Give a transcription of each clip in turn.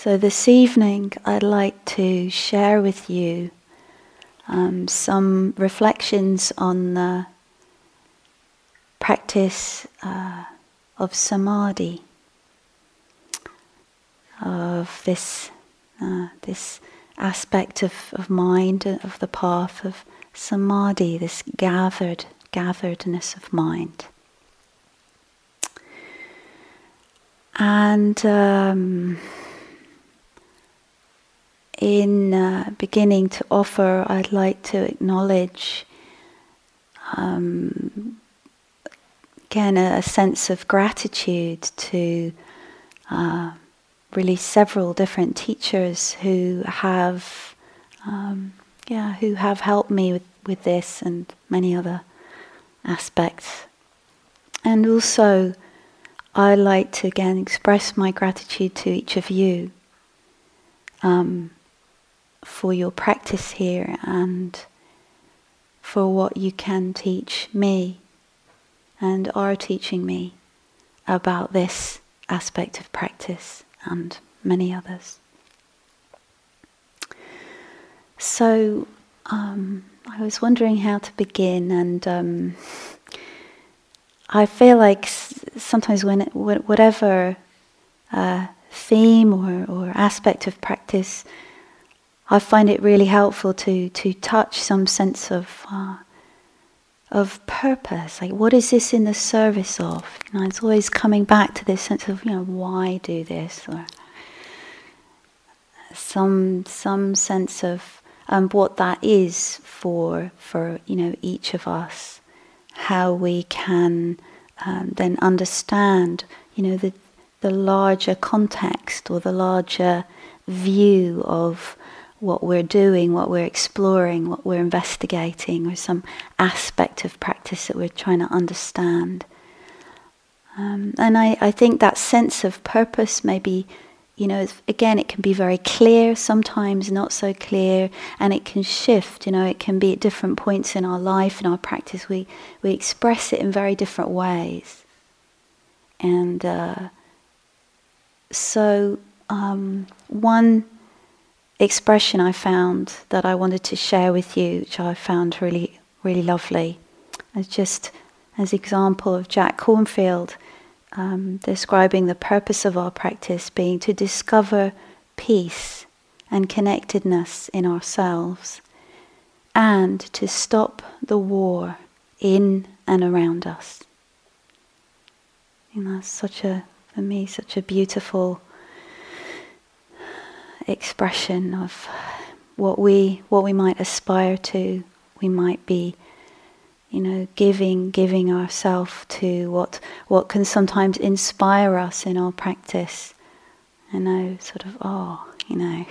So, this evening, I'd like to share with you um, some reflections on the practice uh, of samadhi, of this, uh, this aspect of, of mind, of the path of samadhi, this gathered, gatheredness of mind. And um, in uh, beginning to offer, I'd like to acknowledge um, again a, a, sense of gratitude to uh, really several different teachers who have, um, yeah, who have helped me with, with this and many other aspects. And also, I'd like to again express my gratitude to each of you. Um, for your practice here and for what you can teach me and are teaching me about this aspect of practice and many others. So, um, I was wondering how to begin, and um, I feel like sometimes when it, whatever uh, theme or, or aspect of practice I find it really helpful to to touch some sense of uh, of purpose. Like, what is this in the service of? You know, it's always coming back to this sense of you know why do this or some some sense of um, what that is for for you know each of us. How we can um, then understand you know the the larger context or the larger view of what we're doing, what we're exploring, what we're investigating, or some aspect of practice that we're trying to understand. Um, and I, I think that sense of purpose maybe, you know, again, it can be very clear, sometimes not so clear, and it can shift, you know, it can be at different points in our life, in our practice, we, we express it in very different ways. And uh, so, um, one expression I found that I wanted to share with you, which I found really, really lovely. It's just as example of Jack Kornfield um, describing the purpose of our practice being to discover peace and connectedness in ourselves and to stop the war in and around us. You know, such a, for me, such a beautiful expression of what we what we might aspire to. We might be, you know, giving giving ourselves to what what can sometimes inspire us in our practice. You know, sort of, oh, you know,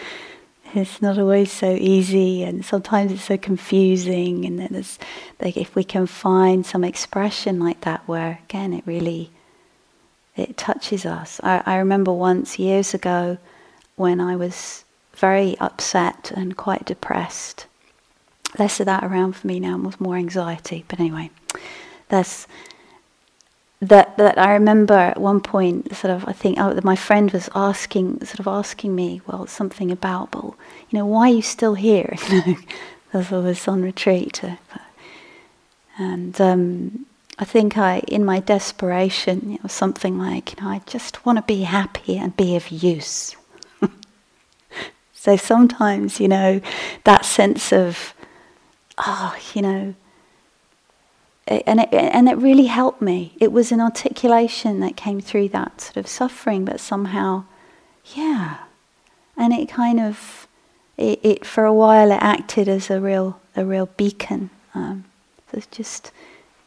it's not always so easy, and sometimes it's so confusing. And then it's like if we can find some expression like that, where again it really it touches us. I, I remember once years ago when I was very upset and quite depressed. Less of that around for me now, with more anxiety. But anyway, that's that. That I remember at one point, sort of, I think oh, my friend was asking, sort of asking me, well, something about, well, you know, why are you still here? Because I was on retreat, uh, and um, I think I, in my desperation, it was something like, you know, I just want to be happy and be of use. So sometimes, you know, that sense of, oh, you know, and it, and it really helped me. It was an articulation that came through that sort of suffering, but somehow, yeah. And it kind of, it, it for a while, it acted as a real, a real beacon. Um, so it's just,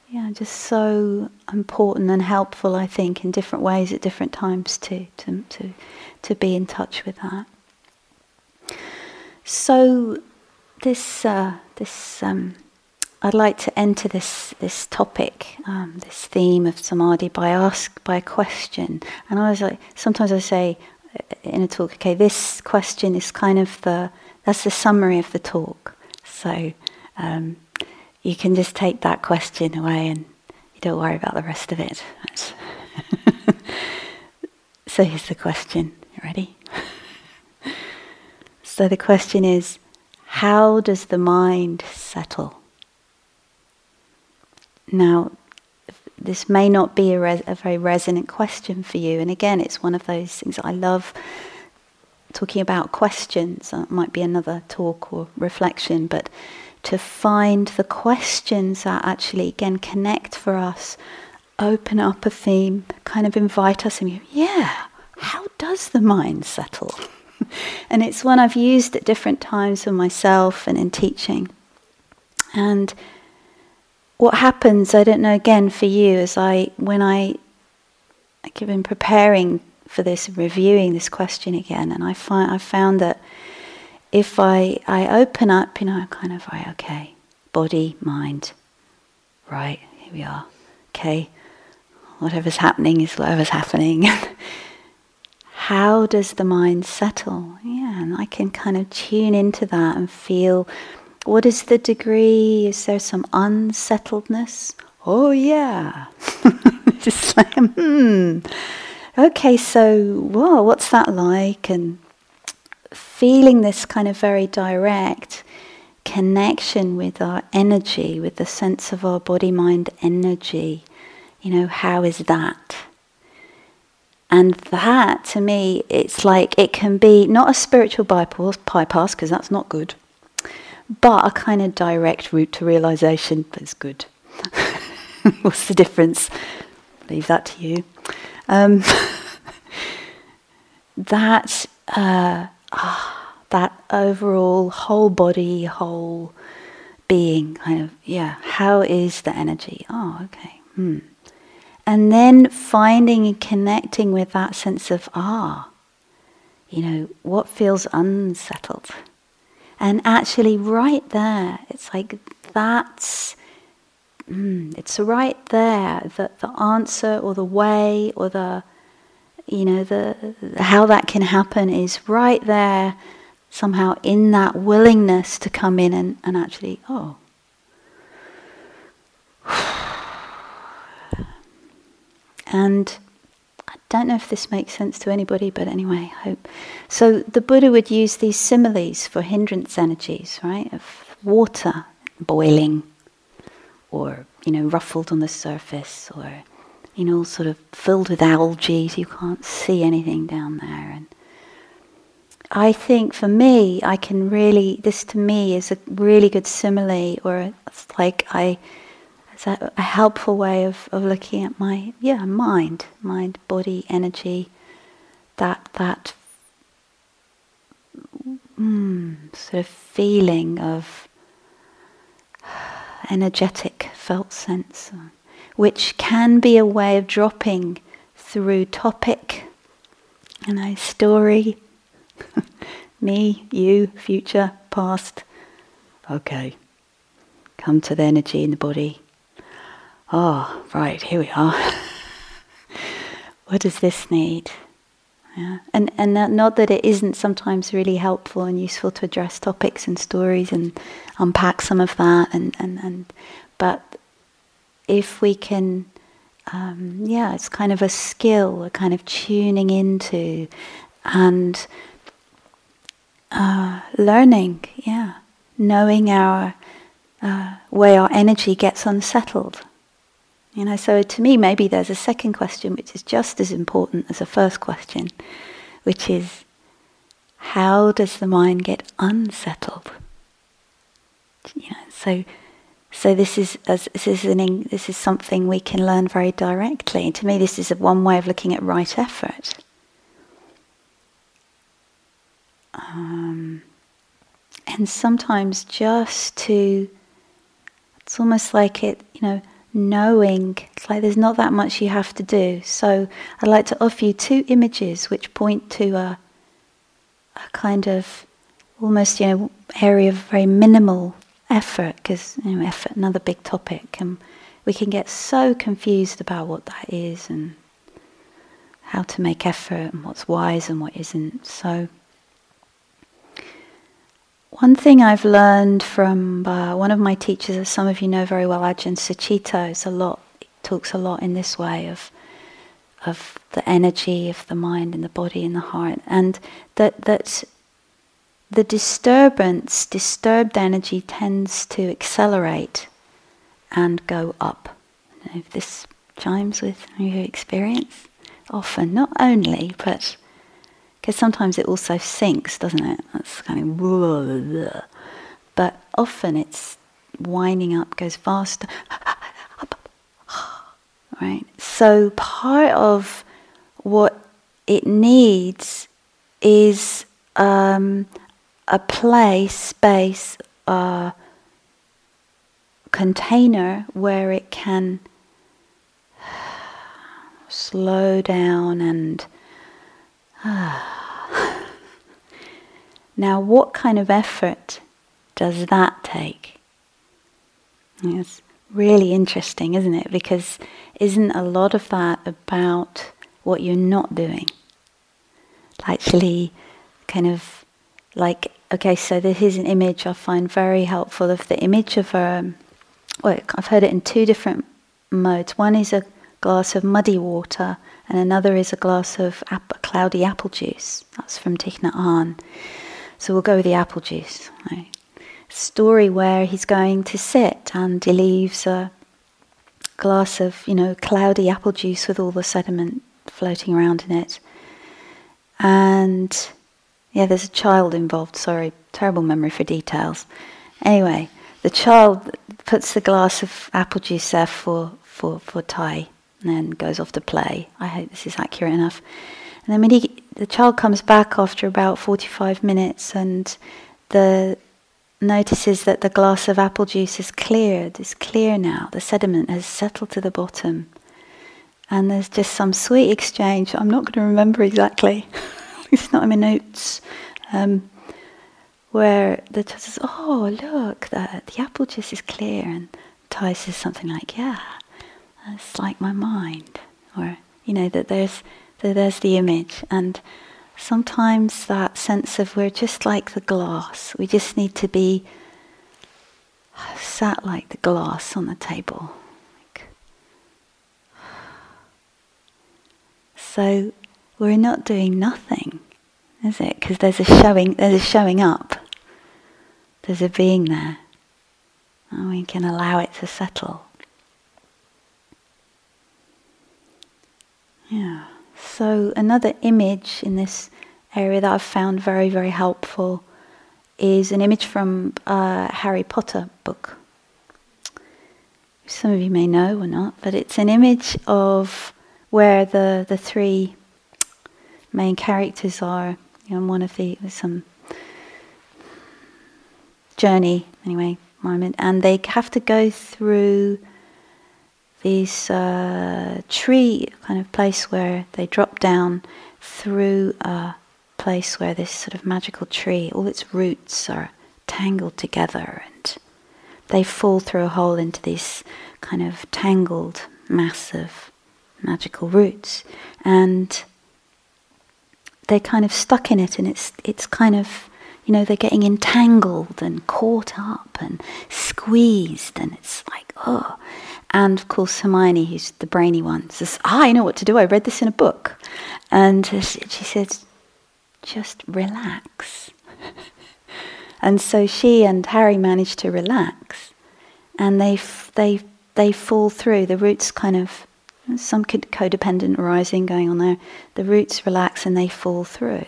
yeah, just so important and helpful, I think, in different ways at different times to, to, to, to be in touch with that. So, this uh, this um, I'd like to enter this this topic, um, this theme of samadhi, by ask by a question. And I was like, sometimes I say uh, in a talk, okay, this question is kind of the that's the summary of the talk. So um, you can just take that question away, and you don't worry about the rest of it. so here's the question. You ready? So the question is how does the mind settle? Now, this may not be a, res- a, very resonant question for you. And again, it's one of those things I love talking about questions. Uh, it might be another talk or reflection, but to find the questions that actually, again, connect for us, open up a theme, kind of invite us and yeah, how does the mind settle? and it's one I've used at different times for myself and in teaching. And what happens, I don't know, again for you, as I, when I, I've been preparing for this, reviewing this question again, and I find I found that if I I open up, you know, I'm kind of right, okay, body, mind, right, here we are, okay, whatever's happening is whatever's happening. how does the mind settle? Yeah, and I can kind of tune into that and feel what is the degree? Is there some unsettledness? Oh, yeah. Just like, hmm. Okay, so, whoa, what's that like? And feeling this kind of very direct connection with our energy, with the sense of our body mind energy. You know, how is that? And that, to me, it's like it can be not a spiritual bypass, because that's not good, but a kind of direct route to realization that's good. What's the difference? Leave that to you. Um, that uh, ah, that overall whole body, whole being, kind of yeah. How is the energy? Oh, okay. Hmm. And then finding and connecting with that sense of, ah, you know, what feels unsettled. And actually, right there, it's like that's, mm, it's right there that the answer or the way or the, you know, the, how that can happen is right there, somehow in that willingness to come in and, and actually, oh, And I don't know if this makes sense to anybody, but anyway, I hope. So the Buddha would use these similes for hindrance energies, right? Of water boiling, or you know, ruffled on the surface, or you know, sort of filled with algae, so you can't see anything down there. And I think for me, I can really, this to me is a really good simile, or it's like I it's a, a, helpful way of, of looking at my yeah mind, mind, body, energy, that that mm, sort of feeling of energetic felt sense, which can be a way of dropping through topic, you know, story, me, you, future, past. Okay, come to the energy in the body oh, right, here we are. what does this need? Yeah. And and not that it isn't sometimes really helpful and useful to address topics and stories and unpack some of that and, and, and but if we can um, yeah, it's kind of a skill, a kind of tuning into and uh, learning, yeah, knowing our uh, way our energy gets unsettled. You know, so to me, maybe there's a second question which is just as important as the first question, which is how does the mind get unsettled? You know, so so this is as this is an this is something we can learn very directly. To me, this is one way of looking at right effort. Um, and sometimes just to, it's almost like it, you know knowing. It's like there's not that much you have to do. So I'd like to offer you two images which point to a, a kind of almost you know area of very minimal effort because you know effort another big topic and we can get so confused about what that is and how to make effort and what's wise and what isn't. So one thing I've learned from uh, one of my teachers, as some of you know very well, Ajahn Sucitto, is a lot talks a lot in this way of of the energy of the mind and the body and the heart, and that that the disturbance, disturbed energy tends to accelerate and go up. if this chimes with your experience, often, not only, but because sometimes it also sinks, doesn't it? That's kind of, but often it's winding up, goes faster. right? So part of what it needs is um, a place, space, uh, container where it can slow down and. Now, what kind of effort does that take? It's really interesting, isn't it? Because isn't a lot of that about what you're not doing? Actually, kind of like, okay, so this is an image I find very helpful of the image of a, um, well, I've heard it in two different modes. One is a glass of muddy water, and another is a glass of ap- cloudy apple juice. That's from Thich Nhat Hanh. So we'll go with the apple juice. Right? Story where he's going to sit and he leaves a glass of, you know, cloudy apple juice with all the sediment floating around in it. And yeah, there's a child involved. Sorry, terrible memory for details. Anyway, the child puts the glass of apple juice there for, for, for Thay and then goes off to play. I hope this is accurate enough. And then when he, the child comes back after about 45 minutes and the notices that the glass of apple juice is cleared, is clear now, the sediment has settled to the bottom. And there's just some sweet exchange. I'm not going to remember exactly. it's not in my notes. Um, where the child says, "Oh, look, the the apple juice is clear," and Thay says something like, "Yeah, it's like my mind," or you know that there's that there's the image, and sometimes that sense of we're just like the glass. We just need to be sat like the glass on the table. So we're not doing nothing, is it? Because there's a showing, there's a showing up. There's a being there. And we can allow it to settle. Yeah. So another image in this area that I've found very, very helpful is an image from a Harry Potter book. Some of you may know or not, but it's an image of where the, the three main characters are. You know, one of the some journey anyway moment, and they have to go through this uh, tree kind of place where they drop down through a place where this sort of magical tree, all its roots are tangled together and they fall through a hole into this kind of tangled, mass of magical roots. And they're kind of stuck in it and it's it's kind of you know, they're getting entangled and caught up and squeezed, and it's like, oh. And of course, Hermione, who's the brainy one, says, ah, I know what to do. I read this in a book. And she says, just relax. and so she and Harry manage to relax. And they, f- they, they fall through. The roots kind of, some codependent arising going on there. The roots relax and they fall through.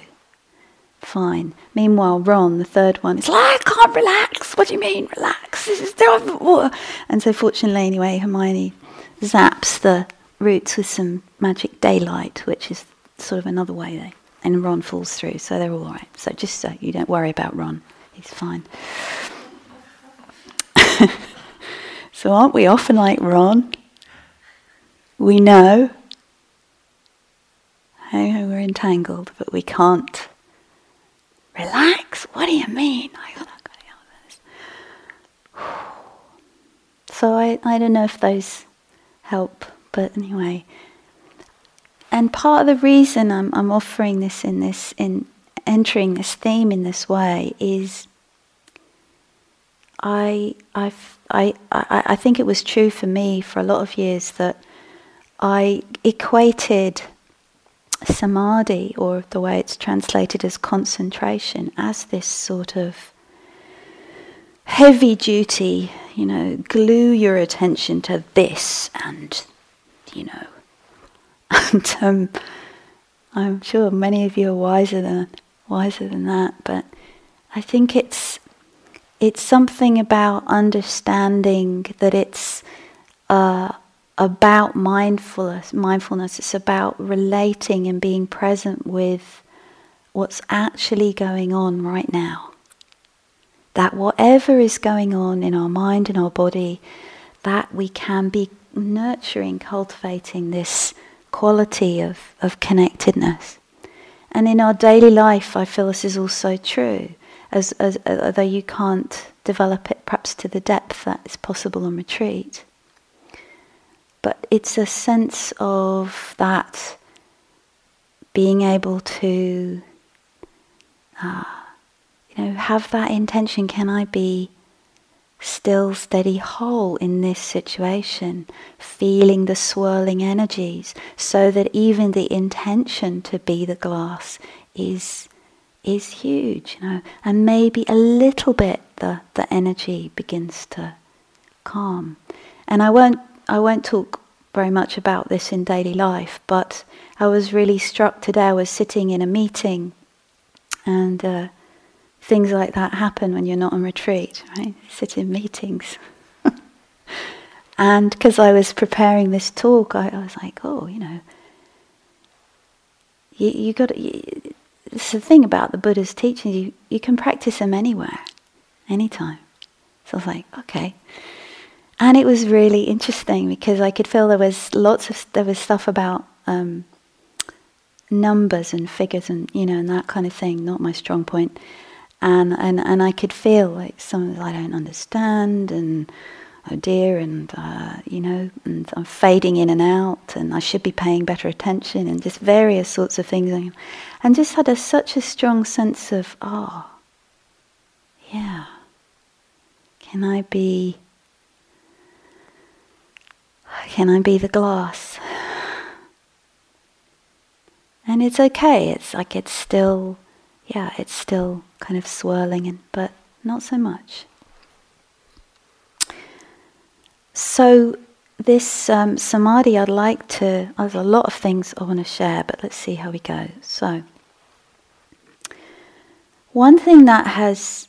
Fine. Meanwhile, Ron, the third one, is like, I can't relax. What do you mean, relax? This is still. And so, fortunately, anyway, Hermione zaps the roots with some magic daylight, which is sort of another way they. And Ron falls through, so they're all right. So just so you don't worry about Ron, he's fine. so aren't we often like Ron? We know how we're entangled, but we can't Relax? What do you mean? So I, I don't know if those help, but anyway. And part of the reason I'm, I'm offering this in this, in entering this theme in this way is I, I've, I, I, I think it was true for me for a lot of years that I equated samadhi, or the way it's translated as concentration, as this sort of heavy duty, you know, glue your attention to this and, you know. And um, I'm sure many of you are wiser than wiser than that, but I think it's it's something about understanding that it's uh, about mindfulness. Mindfulness. It's about relating and being present with what's actually going on right now. That whatever is going on in our mind and our body, that we can be nurturing, cultivating this quality of, of connectedness. And in our daily life, I feel this is also true, as, as, although you can't develop it perhaps to the depth that is possible on retreat. But it's a sense of that being able to, uh, you know, have that intention. Can I be still, steady, whole in this situation? Feeling the swirling energies, so that even the intention to be the glass is is huge, you know, and maybe a little bit the, the energy begins to calm. And I won't I won't talk very much about this in daily life, but I was really struck today. I was sitting in a meeting, and uh, things like that happen when you're not on retreat, right? sit in meetings. and because I was preparing this talk, I, I, was like, oh, you know, you, you got it's the thing about the Buddha's teachings, you, you can practice them anywhere, anytime. So I was like, okay. And it was really interesting because I could feel there was lots of there was stuff about um, numbers and figures and you know and that kind of thing, not my strong point. And and and I could feel like some I don't understand and oh dear and uh, you know and I'm fading in and out and I should be paying better attention and just various sorts of things and just had a, such a strong sense of oh yeah can I be can I be the glass? And it's okay. It's like it's still, yeah, it's still kind of swirling, and, but not so much. So, this um, samadhi, I'd like to, there's a lot of things I want to share, but let's see how we go. So, one thing that has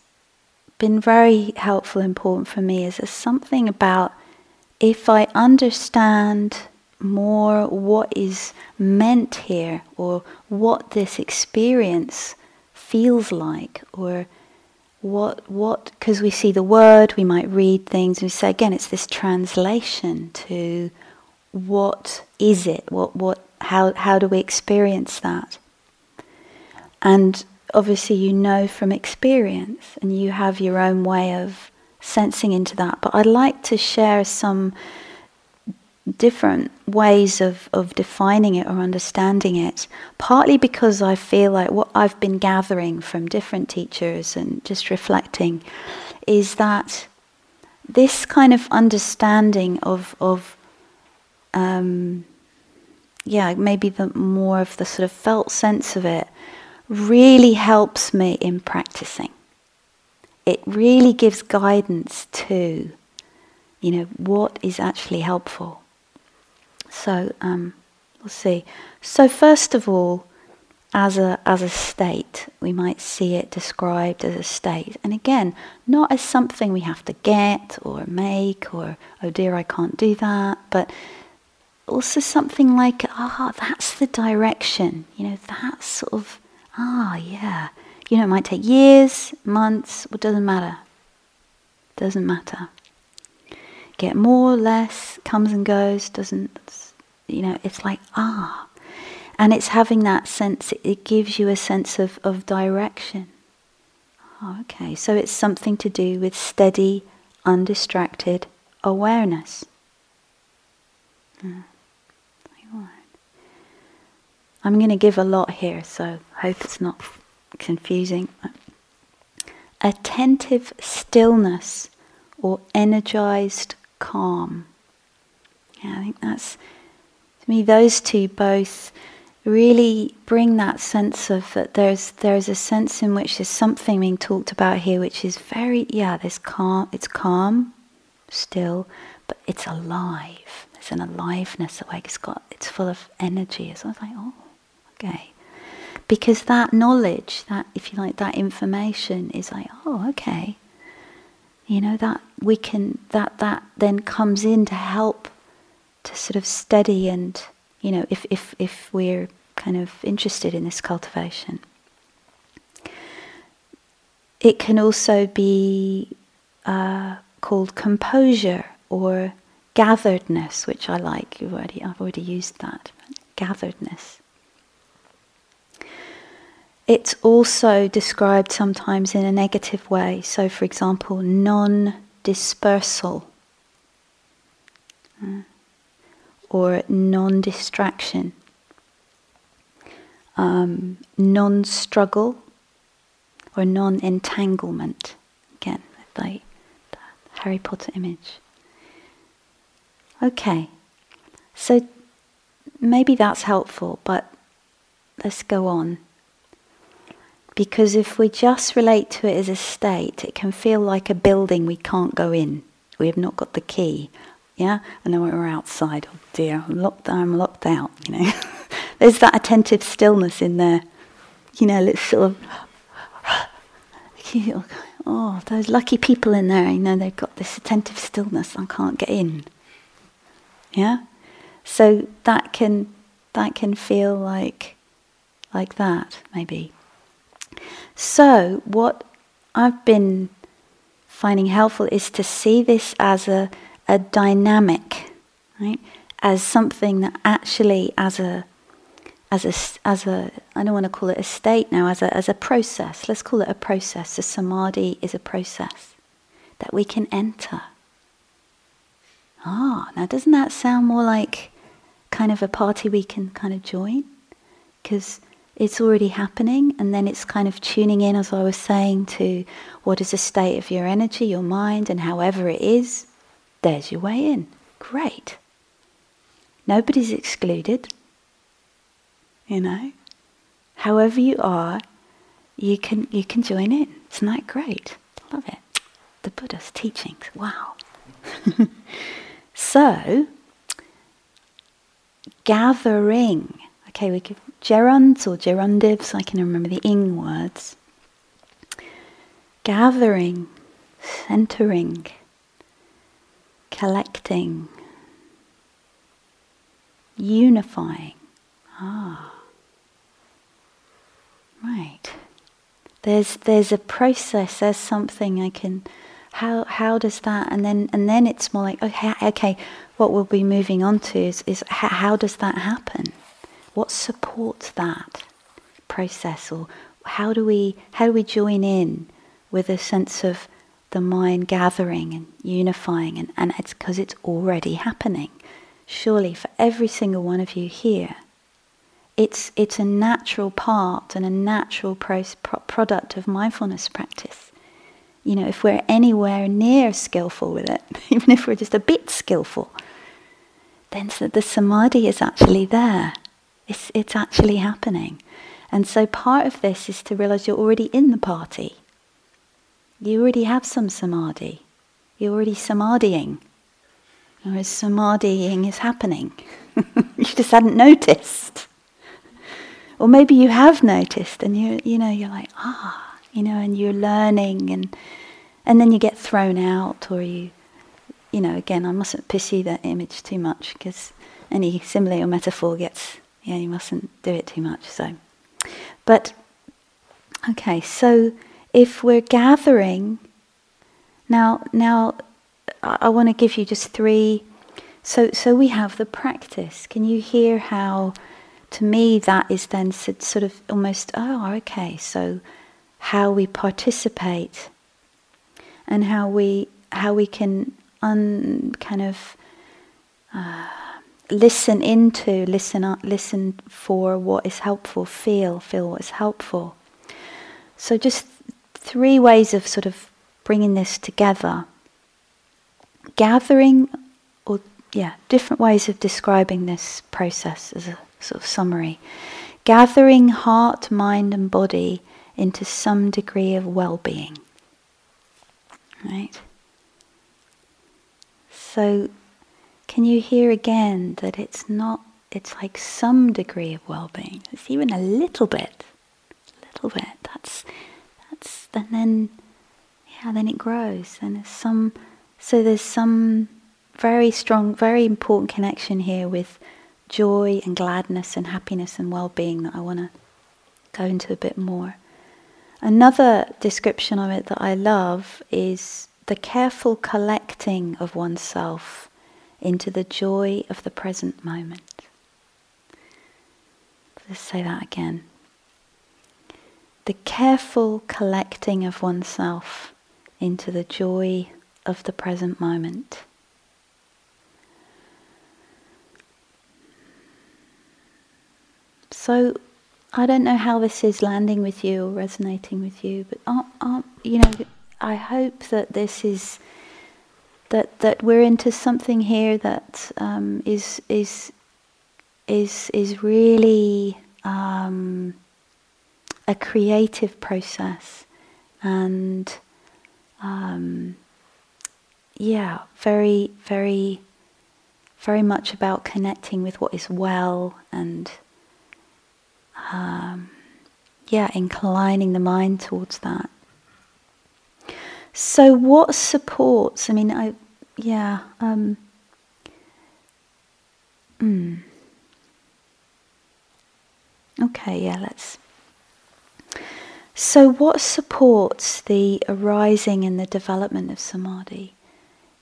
been very helpful, important for me is there's something about if I understand more what is meant here or what this experience feels like or what what because we see the word we might read things we say again it's this translation to what is it? What what how how do we experience that? And obviously you know from experience and you have your own way of sensing into that. But I'd like to share some different ways of, of defining it or understanding it, partly because I feel like what I've been gathering from different teachers and just reflecting is that this kind of understanding of, of um, yeah, maybe the more of the sort of felt sense of it really helps me in practicing it really gives guidance to, you know, what is actually helpful. So um, we'll see. So first of all, as a as a state, we might see it described as a state, and again, not as something we have to get or make or oh dear, I can't do that, but also something like ah, that's the direction. You know, that's sort of ah, yeah you know, it might take years, months, it doesn't matter. Doesn't matter. Get more, less, comes and goes, doesn't, you know, it's like, ah. And it's having that sense, it gives you a sense of, of direction. Oh, okay, so it's something to do with steady, undistracted awareness. Hmm. I'm going to give a lot here, so hope it's not confusing. Attentive stillness or energized calm. Yeah, I think that's, to me, those two both really bring that sense of that there's there's a sense in which there's something being talked about here which is very yeah there's calm it's calm still but it's alive there's an aliveness that like it's got it's full of energy so I was like oh okay because that knowledge that if you like that information is like oh okay you know that we can that that then comes in to help to sort of steady and you know, if, if, if we're kind of interested in this cultivation. It can also be uh, called composure or gatheredness, which I like. Already, I've already used that. Gatheredness. It's also described sometimes in a negative way. So, for example, non dispersal. Uh, or non distraction, um, non struggle, or non entanglement. Again, like the Harry Potter image. Okay, so maybe that's helpful, but let's go on. Because if we just relate to it as a state, it can feel like a building we can't go in. We have not got the key. Yeah, and then we're outside. Oh dear, I'm locked. I'm locked out. You know, there's that attentive stillness in there. You know, it's sort of. Oh, those lucky people in there. You know, they've got this attentive stillness. I can't get in. Yeah, so that can that can feel like like that maybe. So what I've been finding helpful is to see this as a a dynamic, right? As something that actually, as a, as a, as a, I don't want to call it a state now, as a, as a process. Let's call it a process. A samadhi is a process that we can enter. Ah, now doesn't that sound more like kind of a party we can kind of join? Because it's already happening, and then it's kind of tuning in, as I was saying, to what is the state of your energy, your mind, and however it is, there's your way in. Great. Nobody's excluded. You know? However you are, you can you can join in. Isn't that great? Love it. The Buddha's teachings. Wow. so gathering. Okay, we give gerunds or gerundives, I can remember the ing words. Gathering, centering, collecting, unifying. Ah. Right. There's there's a process, there's something I can how how does that and then and then it's more like okay okay what we'll be moving on to is, is how, how does that happen what supports that process or how do we how do we join in with a sense of the mind gathering and unifying, and, and it's because it's already happening. Surely, for every single one of you here, it's, it's a natural part and a natural pro- product of mindfulness practice. You know, if we're anywhere near skillful with it, even if we're just a bit skillful, then the samadhi is actually there. It's, it's actually happening. And so part of this is to realize you're already in the party. You already have some samadhi. You're already samadhiing. Or samadhiing is happening. you just hadn't noticed. Or maybe you have noticed and you you know, you're like, ah, you know, and you're learning and and then you get thrown out or you you know, again, I mustn't pursue that image too much because any simile or metaphor gets, yeah, you mustn't do it too much. So, but okay, so if we're gathering, now, now I want to give you just three. So, so we have the practice. Can you hear how, to me, that is then sort of almost, oh, okay, so how we participate and how we, how we can un, kind of uh, listen into, listen, up, listen for what is helpful, feel, feel what is helpful. So just three ways of sort of bringing this together. Gathering, or yeah, different ways of describing this process as a sort of summary. Gathering heart, mind, and body into some degree of well being. Right? So, can you hear again that it's not, it's like some degree of well being? It's even a little bit. A little bit. That's, that's, and then, yeah, then it grows. And there's some, so there's some very strong, very important connection here with joy and gladness and happiness and well being that I want to go into a bit more. Another description of it that I love is the careful collecting of oneself into the joy of the present moment. Let's say that again. The careful collecting of oneself into the joy of the present moment. So, I don't know how this is landing with you or resonating with you, but uh, uh, you know, I hope that this is that that we're into something here that um, is is is is really um, a creative process and um, yeah, very very very much about connecting with what is well and um, yeah, inclining the mind towards that. So, what supports? I mean, I, yeah. Um, mm. Okay, yeah, let's. So, what supports the arising and the development of samadhi?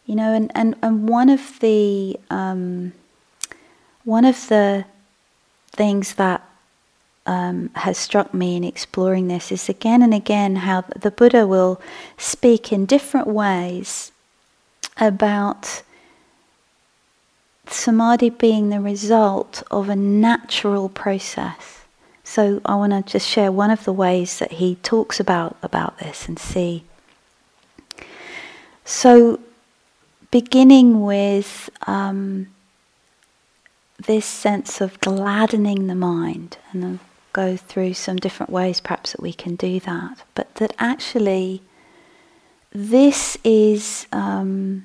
You know, and, and, and one of the um, one of the things that um, has struck me in exploring this is again and again how the Buddha will speak in different ways about samadhi being the result of a natural process. So I want to just share one of the ways that he talks about about this and see. So, beginning with um, this sense of gladdening the mind and go through some different ways perhaps that we can do that, but that actually this is um,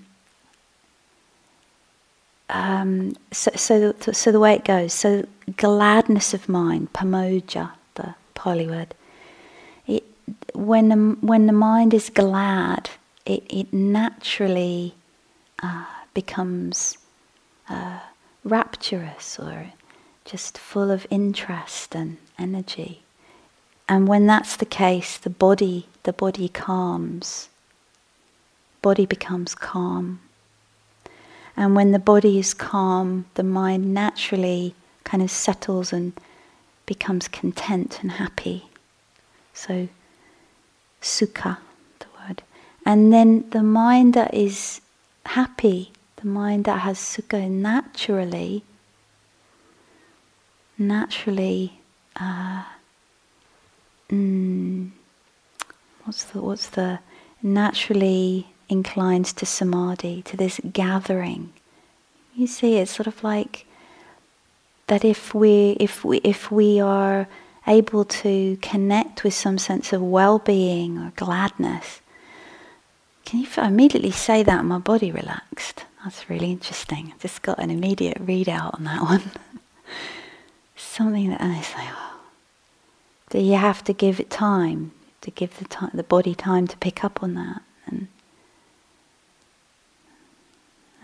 um, so, so, so the way it goes. So gladness of mind, pamojja, the Pali word. It, when the when the mind is glad, it it naturally uh, becomes uh, rapturous or just full of interest and energy. And when that's the case, the body, the body calms. Body becomes calm. And when the body is calm, the mind naturally kind of settles and becomes content and happy. So, sukha, the word. And then the mind that is happy, the mind that has sukha naturally naturally uh, mm, what's the what's the naturally inclines to samadhi to this gathering. You see it's sort of like that if we if we if we are able to connect with some sense of well-being or gladness can you immediately say that my body relaxed? That's really interesting. I just got an immediate readout on that one. Something that, it's like, oh, that you have to give it time to give the time, the body time to pick up on that,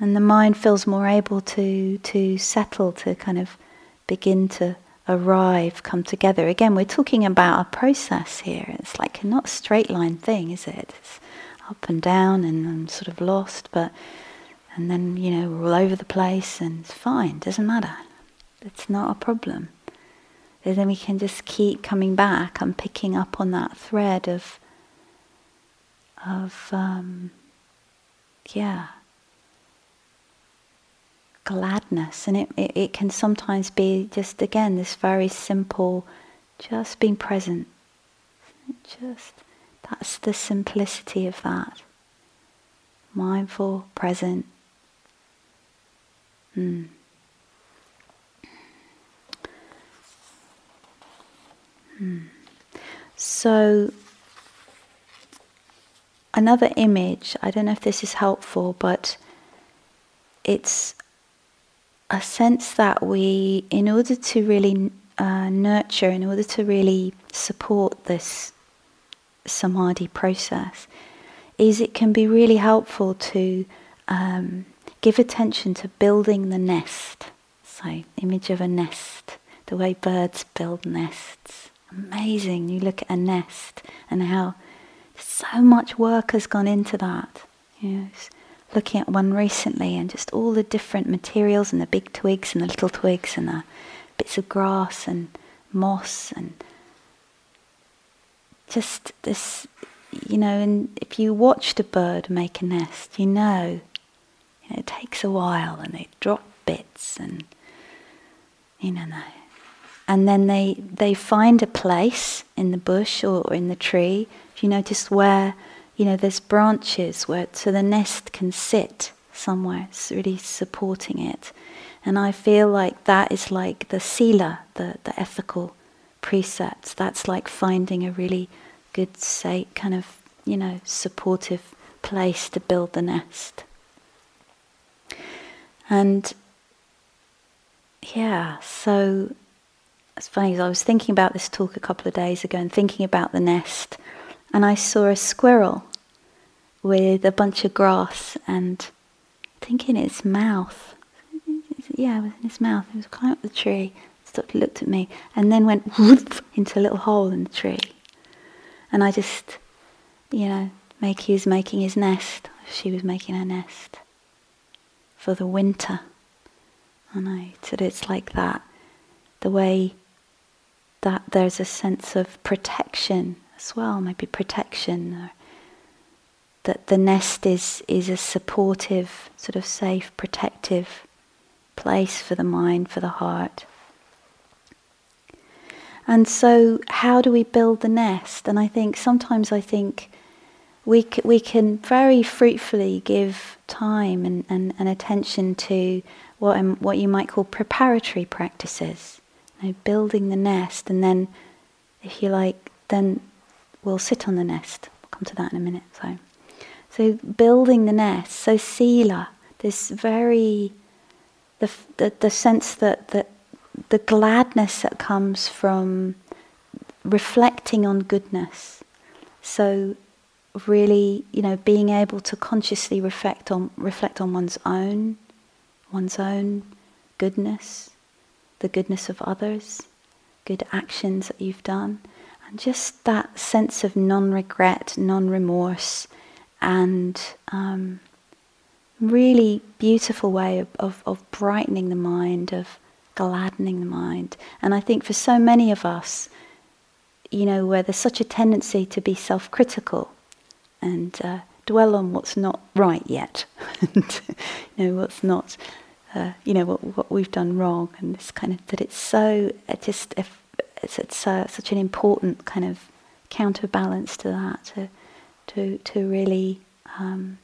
and the mind feels more able to to settle, to kind of begin to arrive, come together. Again, we're talking about a process here. It's like not a straight line thing, is it? It's up and down, and I'm sort of lost, but and then you know we're all over the place, and it's fine. Doesn't matter. It's not a problem. And then we can just keep coming back and picking up on that thread of, of um, yeah, gladness. And it, it, it can sometimes be just, again, this very simple, just being present. Just, that's the simplicity of that. Mindful, present. Mm. Hmm. So, another image, I don't know if this is helpful, but it's a sense that we, in order to really uh, nurture, in order to really support this samadhi process, is it can be really helpful to um, give attention to building the nest. So, image of a nest, the way birds build nests. Amazing. You look at a nest and how so much work has gone into that. You know, looking at one recently and just all the different materials and the big twigs and the little twigs and the bits of grass and moss and just this, you know, and if you watched a bird make a nest, you know, you know it takes a while and they drop bits and, you know, and then they, they find a place in the bush or in the tree. If you notice where you know, there's branches where so the nest can sit somewhere. It's really supporting it. And I feel like that is like the sila, the, the ethical precepts. That's like finding a really good, safe, kind of, you know, supportive place to build the nest. And yeah, so it's funny I was thinking about this talk a couple of days ago and thinking about the nest and I saw a squirrel with a bunch of grass and I think in its mouth. Yeah, it was in its mouth. It was climbing up the tree, stopped, looked at me, and then went whoop into a little hole in the tree. And I just, you know, make he was making his nest. She was making her nest for the winter. And I said it's like that. The way that there's a sense of protection as well, maybe protection, or that the nest is, is a supportive, sort of safe, protective place for the mind, for the heart. And so, how do we build the nest? And I think sometimes I think we, c- we can very fruitfully give time and, and, and attention to what, what you might call preparatory practices. Building the nest, and then, if you like, then we'll sit on the nest. We'll come to that in a minute. So, so building the nest. So sila, this very the the, the sense that that the gladness that comes from reflecting on goodness. So really, you know, being able to consciously reflect on reflect on one's own one's own goodness, the goodness of others, good actions that you've done just that sense of non regret, non remorse, and um, really beautiful way of, of, of brightening the mind, of gladdening the mind. And I think for so many of us, you know, where there's such a tendency to be self critical and uh, dwell on what's not right yet, and, you know, what's not. Uh, you know what, what we've done wrong, and this kind of that it's so it just if it's, it's uh, such an important kind of counterbalance to that to to to really um,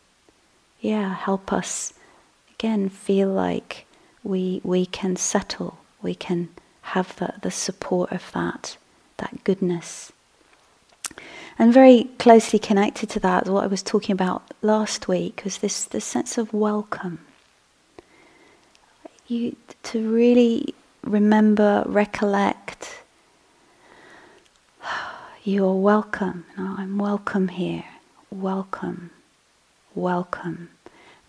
yeah help us again feel like we we can settle we can have the, the support of that that goodness. And very closely connected to that what I was talking about last week was this this sense of welcome. You to really remember recollect you are welcome. I'm welcome here. Welcome. Welcome.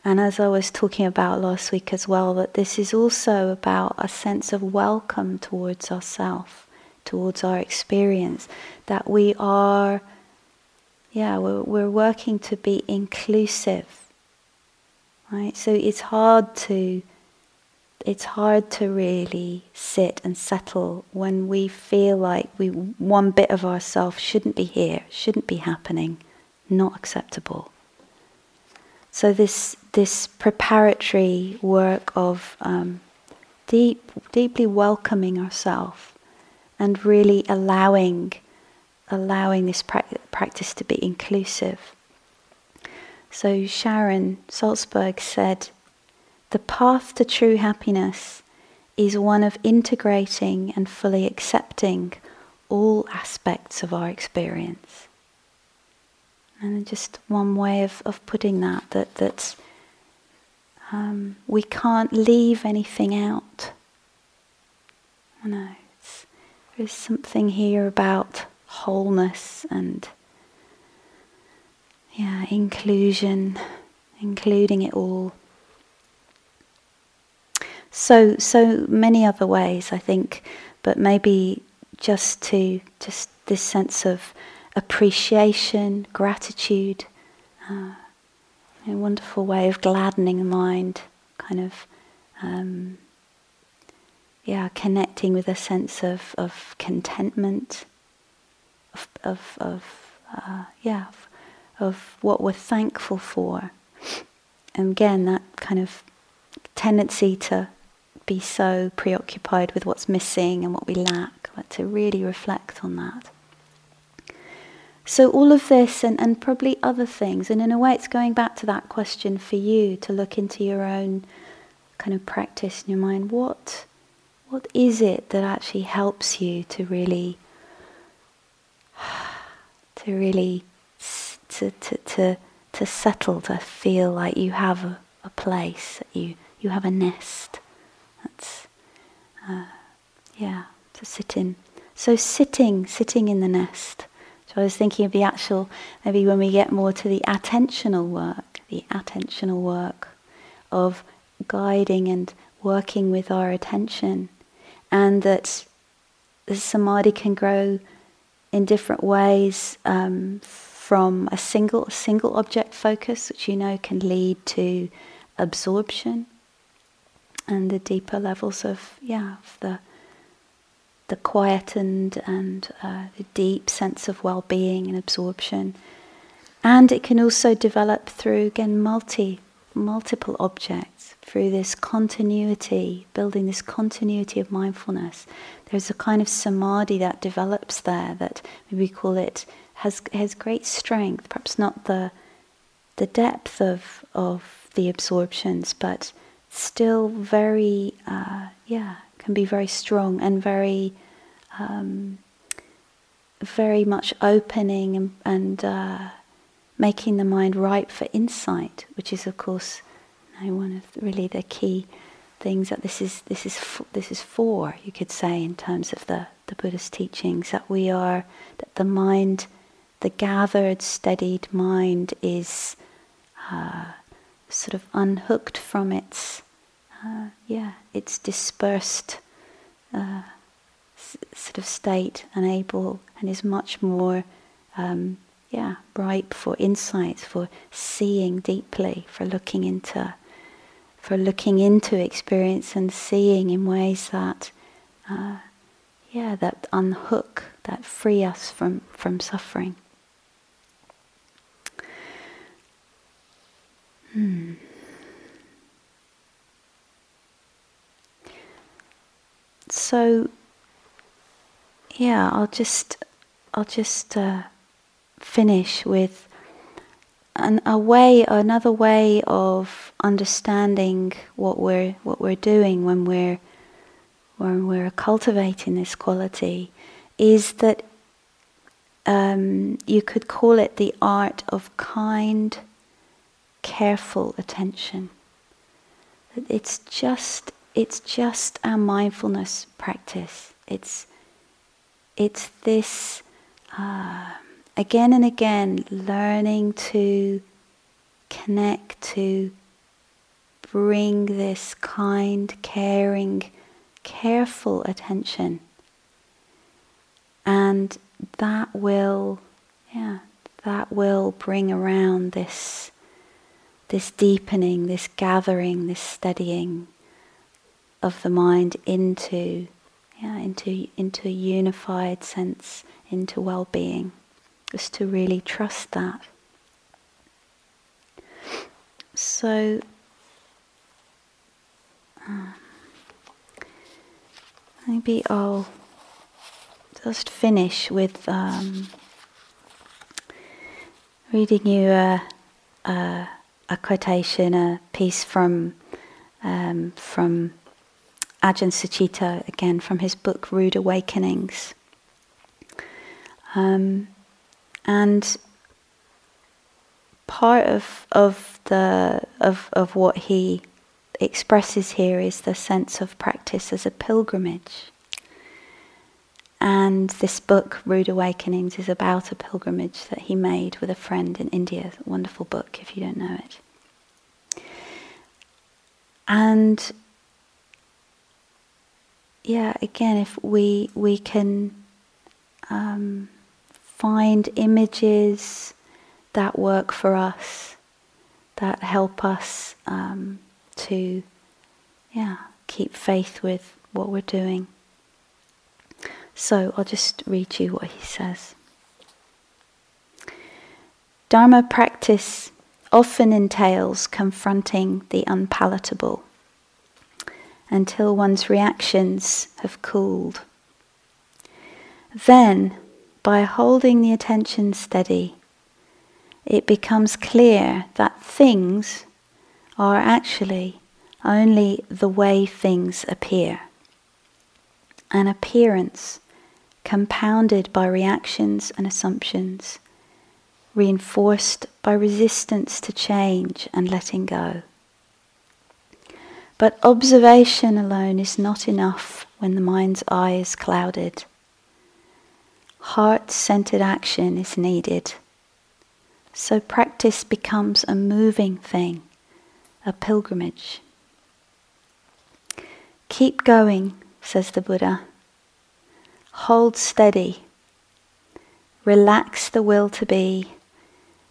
And as I was talking about last week as well, that this is also about a sense of welcome towards ourself, towards our experience, that we are, yeah, we're, we're working to be inclusive. Right? So it's hard to it's hard to really sit and settle when we feel like we one bit of ourselves shouldn't be here, shouldn't be happening, not acceptable. So this this preparatory work of um, deep, deeply welcoming ourselves and really allowing allowing this pra- practice to be inclusive. So Sharon Salzberg said the path to true happiness is one of integrating and fully accepting all aspects of our experience. And just one way of, of putting that, that, that um, we can't leave anything out. I know, there's something here about wholeness and yeah, inclusion, including it all. So so many other ways, I think, but maybe just to just this sense of appreciation, gratitude, uh, a wonderful way of gladdening the mind, kind of, um, yeah, connecting with a sense of, of contentment, of, of, of uh, yeah, of, of what we're thankful for. And again, that kind of tendency to be so preoccupied with what's missing and what we lack, but to really reflect on that. So, all of this and, and probably other things, and in a way, it's going back to that question for you to look into your own kind of practice in your mind. What, what is it that actually helps you to really, to really, to, to, to, to settle, to feel like you have a, a place, that you, you have a nest? Uh, yeah, to sit in. So, sitting, sitting in the nest. So I was thinking of the actual, maybe when we get more to the attentional work, the attentional work of guiding and working with our attention, and that the samadhi can grow in different ways um, from a single single object focus, which you know can lead to absorption, and the deeper levels of yeah of the the quietened and uh, the deep sense of well being and absorption. And it can also develop through, again, multi, multiple objects, through this continuity, building this continuity of mindfulness. There's a kind of samadhi that develops there that we call it, has, has great strength, perhaps not the, the depth of, of the absorptions, but still very, uh, yeah, can be very strong and very, um, very much opening and, and uh, making the mind ripe for insight, which is, of course, you know, one of the, really the key things that this is this is f- this is for. You could say in terms of the the Buddha's teachings that we are that the mind, the gathered, steadied mind is. Uh, sort of unhooked from its uh, yeah, it's dispersed uh, s- sort of state and able and is much more, um, yeah, ripe for insights, for seeing deeply, for looking into, for looking into experience and seeing in ways that, uh, yeah, that unhook, that free us from from suffering. Hmm. so yeah, I'll just I'll just uh, finish with an, a way, another way of understanding what we're what we're doing when we're when we're cultivating this quality, is that um, you could call it the art of kind, careful attention. It's just it's just our mindfulness practice. It's it's this uh, again and again learning to connect to bring this kind, caring, careful attention, and that will, yeah, that will bring around this this deepening, this gathering, this steadying of the mind into yeah, into into a unified sense, into well-being. Just to really trust that. So uh, maybe I'll just finish with um, reading you a, a, a, quotation, a piece from um, from Ajahn Sucitto, again from his book Rude Awakenings. Um, and part of of the of of what he expresses here is the sense of practice as a pilgrimage. And this book, Rude Awakenings, is about a pilgrimage that he made with a friend in India. Wonderful book if you don't know it. And yeah, again, if we we can um, find images that work for us, that help us um, to, yeah, keep faith with what we're doing. So I'll just read you what he says. Dharma practice often entails confronting the unpalatable until one's reactions have cooled. Then, by holding the attention steady, it becomes clear that things are actually only the way things appear. An appearance compounded by reactions and assumptions, reinforced by resistance to change and letting go. But observation alone is not enough when the mind's eye is clouded. Heart centered action is needed. So practice becomes a moving thing, a pilgrimage. Keep going, says the Buddha. Hold steady. Relax the will to be,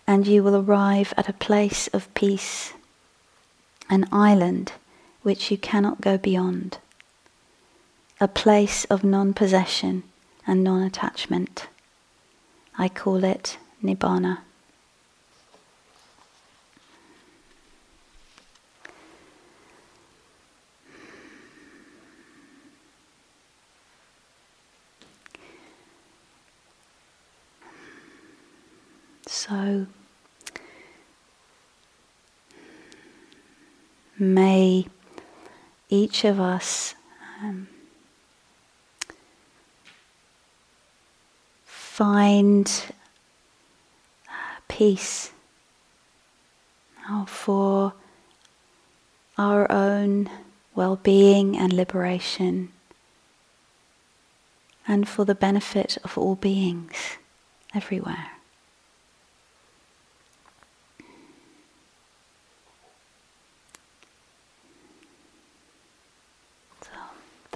and you will arrive at a place of peace, an island which you cannot go beyond, a place of non possession and non attachment. I call it Nibbana. So may each of us um, find uh, peace uh, for our own well being and liberation, and for the benefit of all beings everywhere.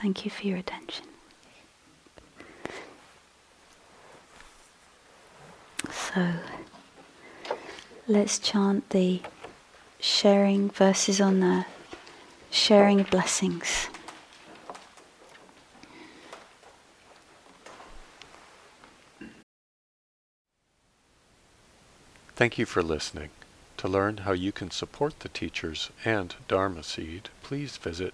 Thank you for your attention. So let's chant the sharing verses on the sharing of blessings. Thank you for listening. To learn how you can support the teachers and Dharma Seed, please visit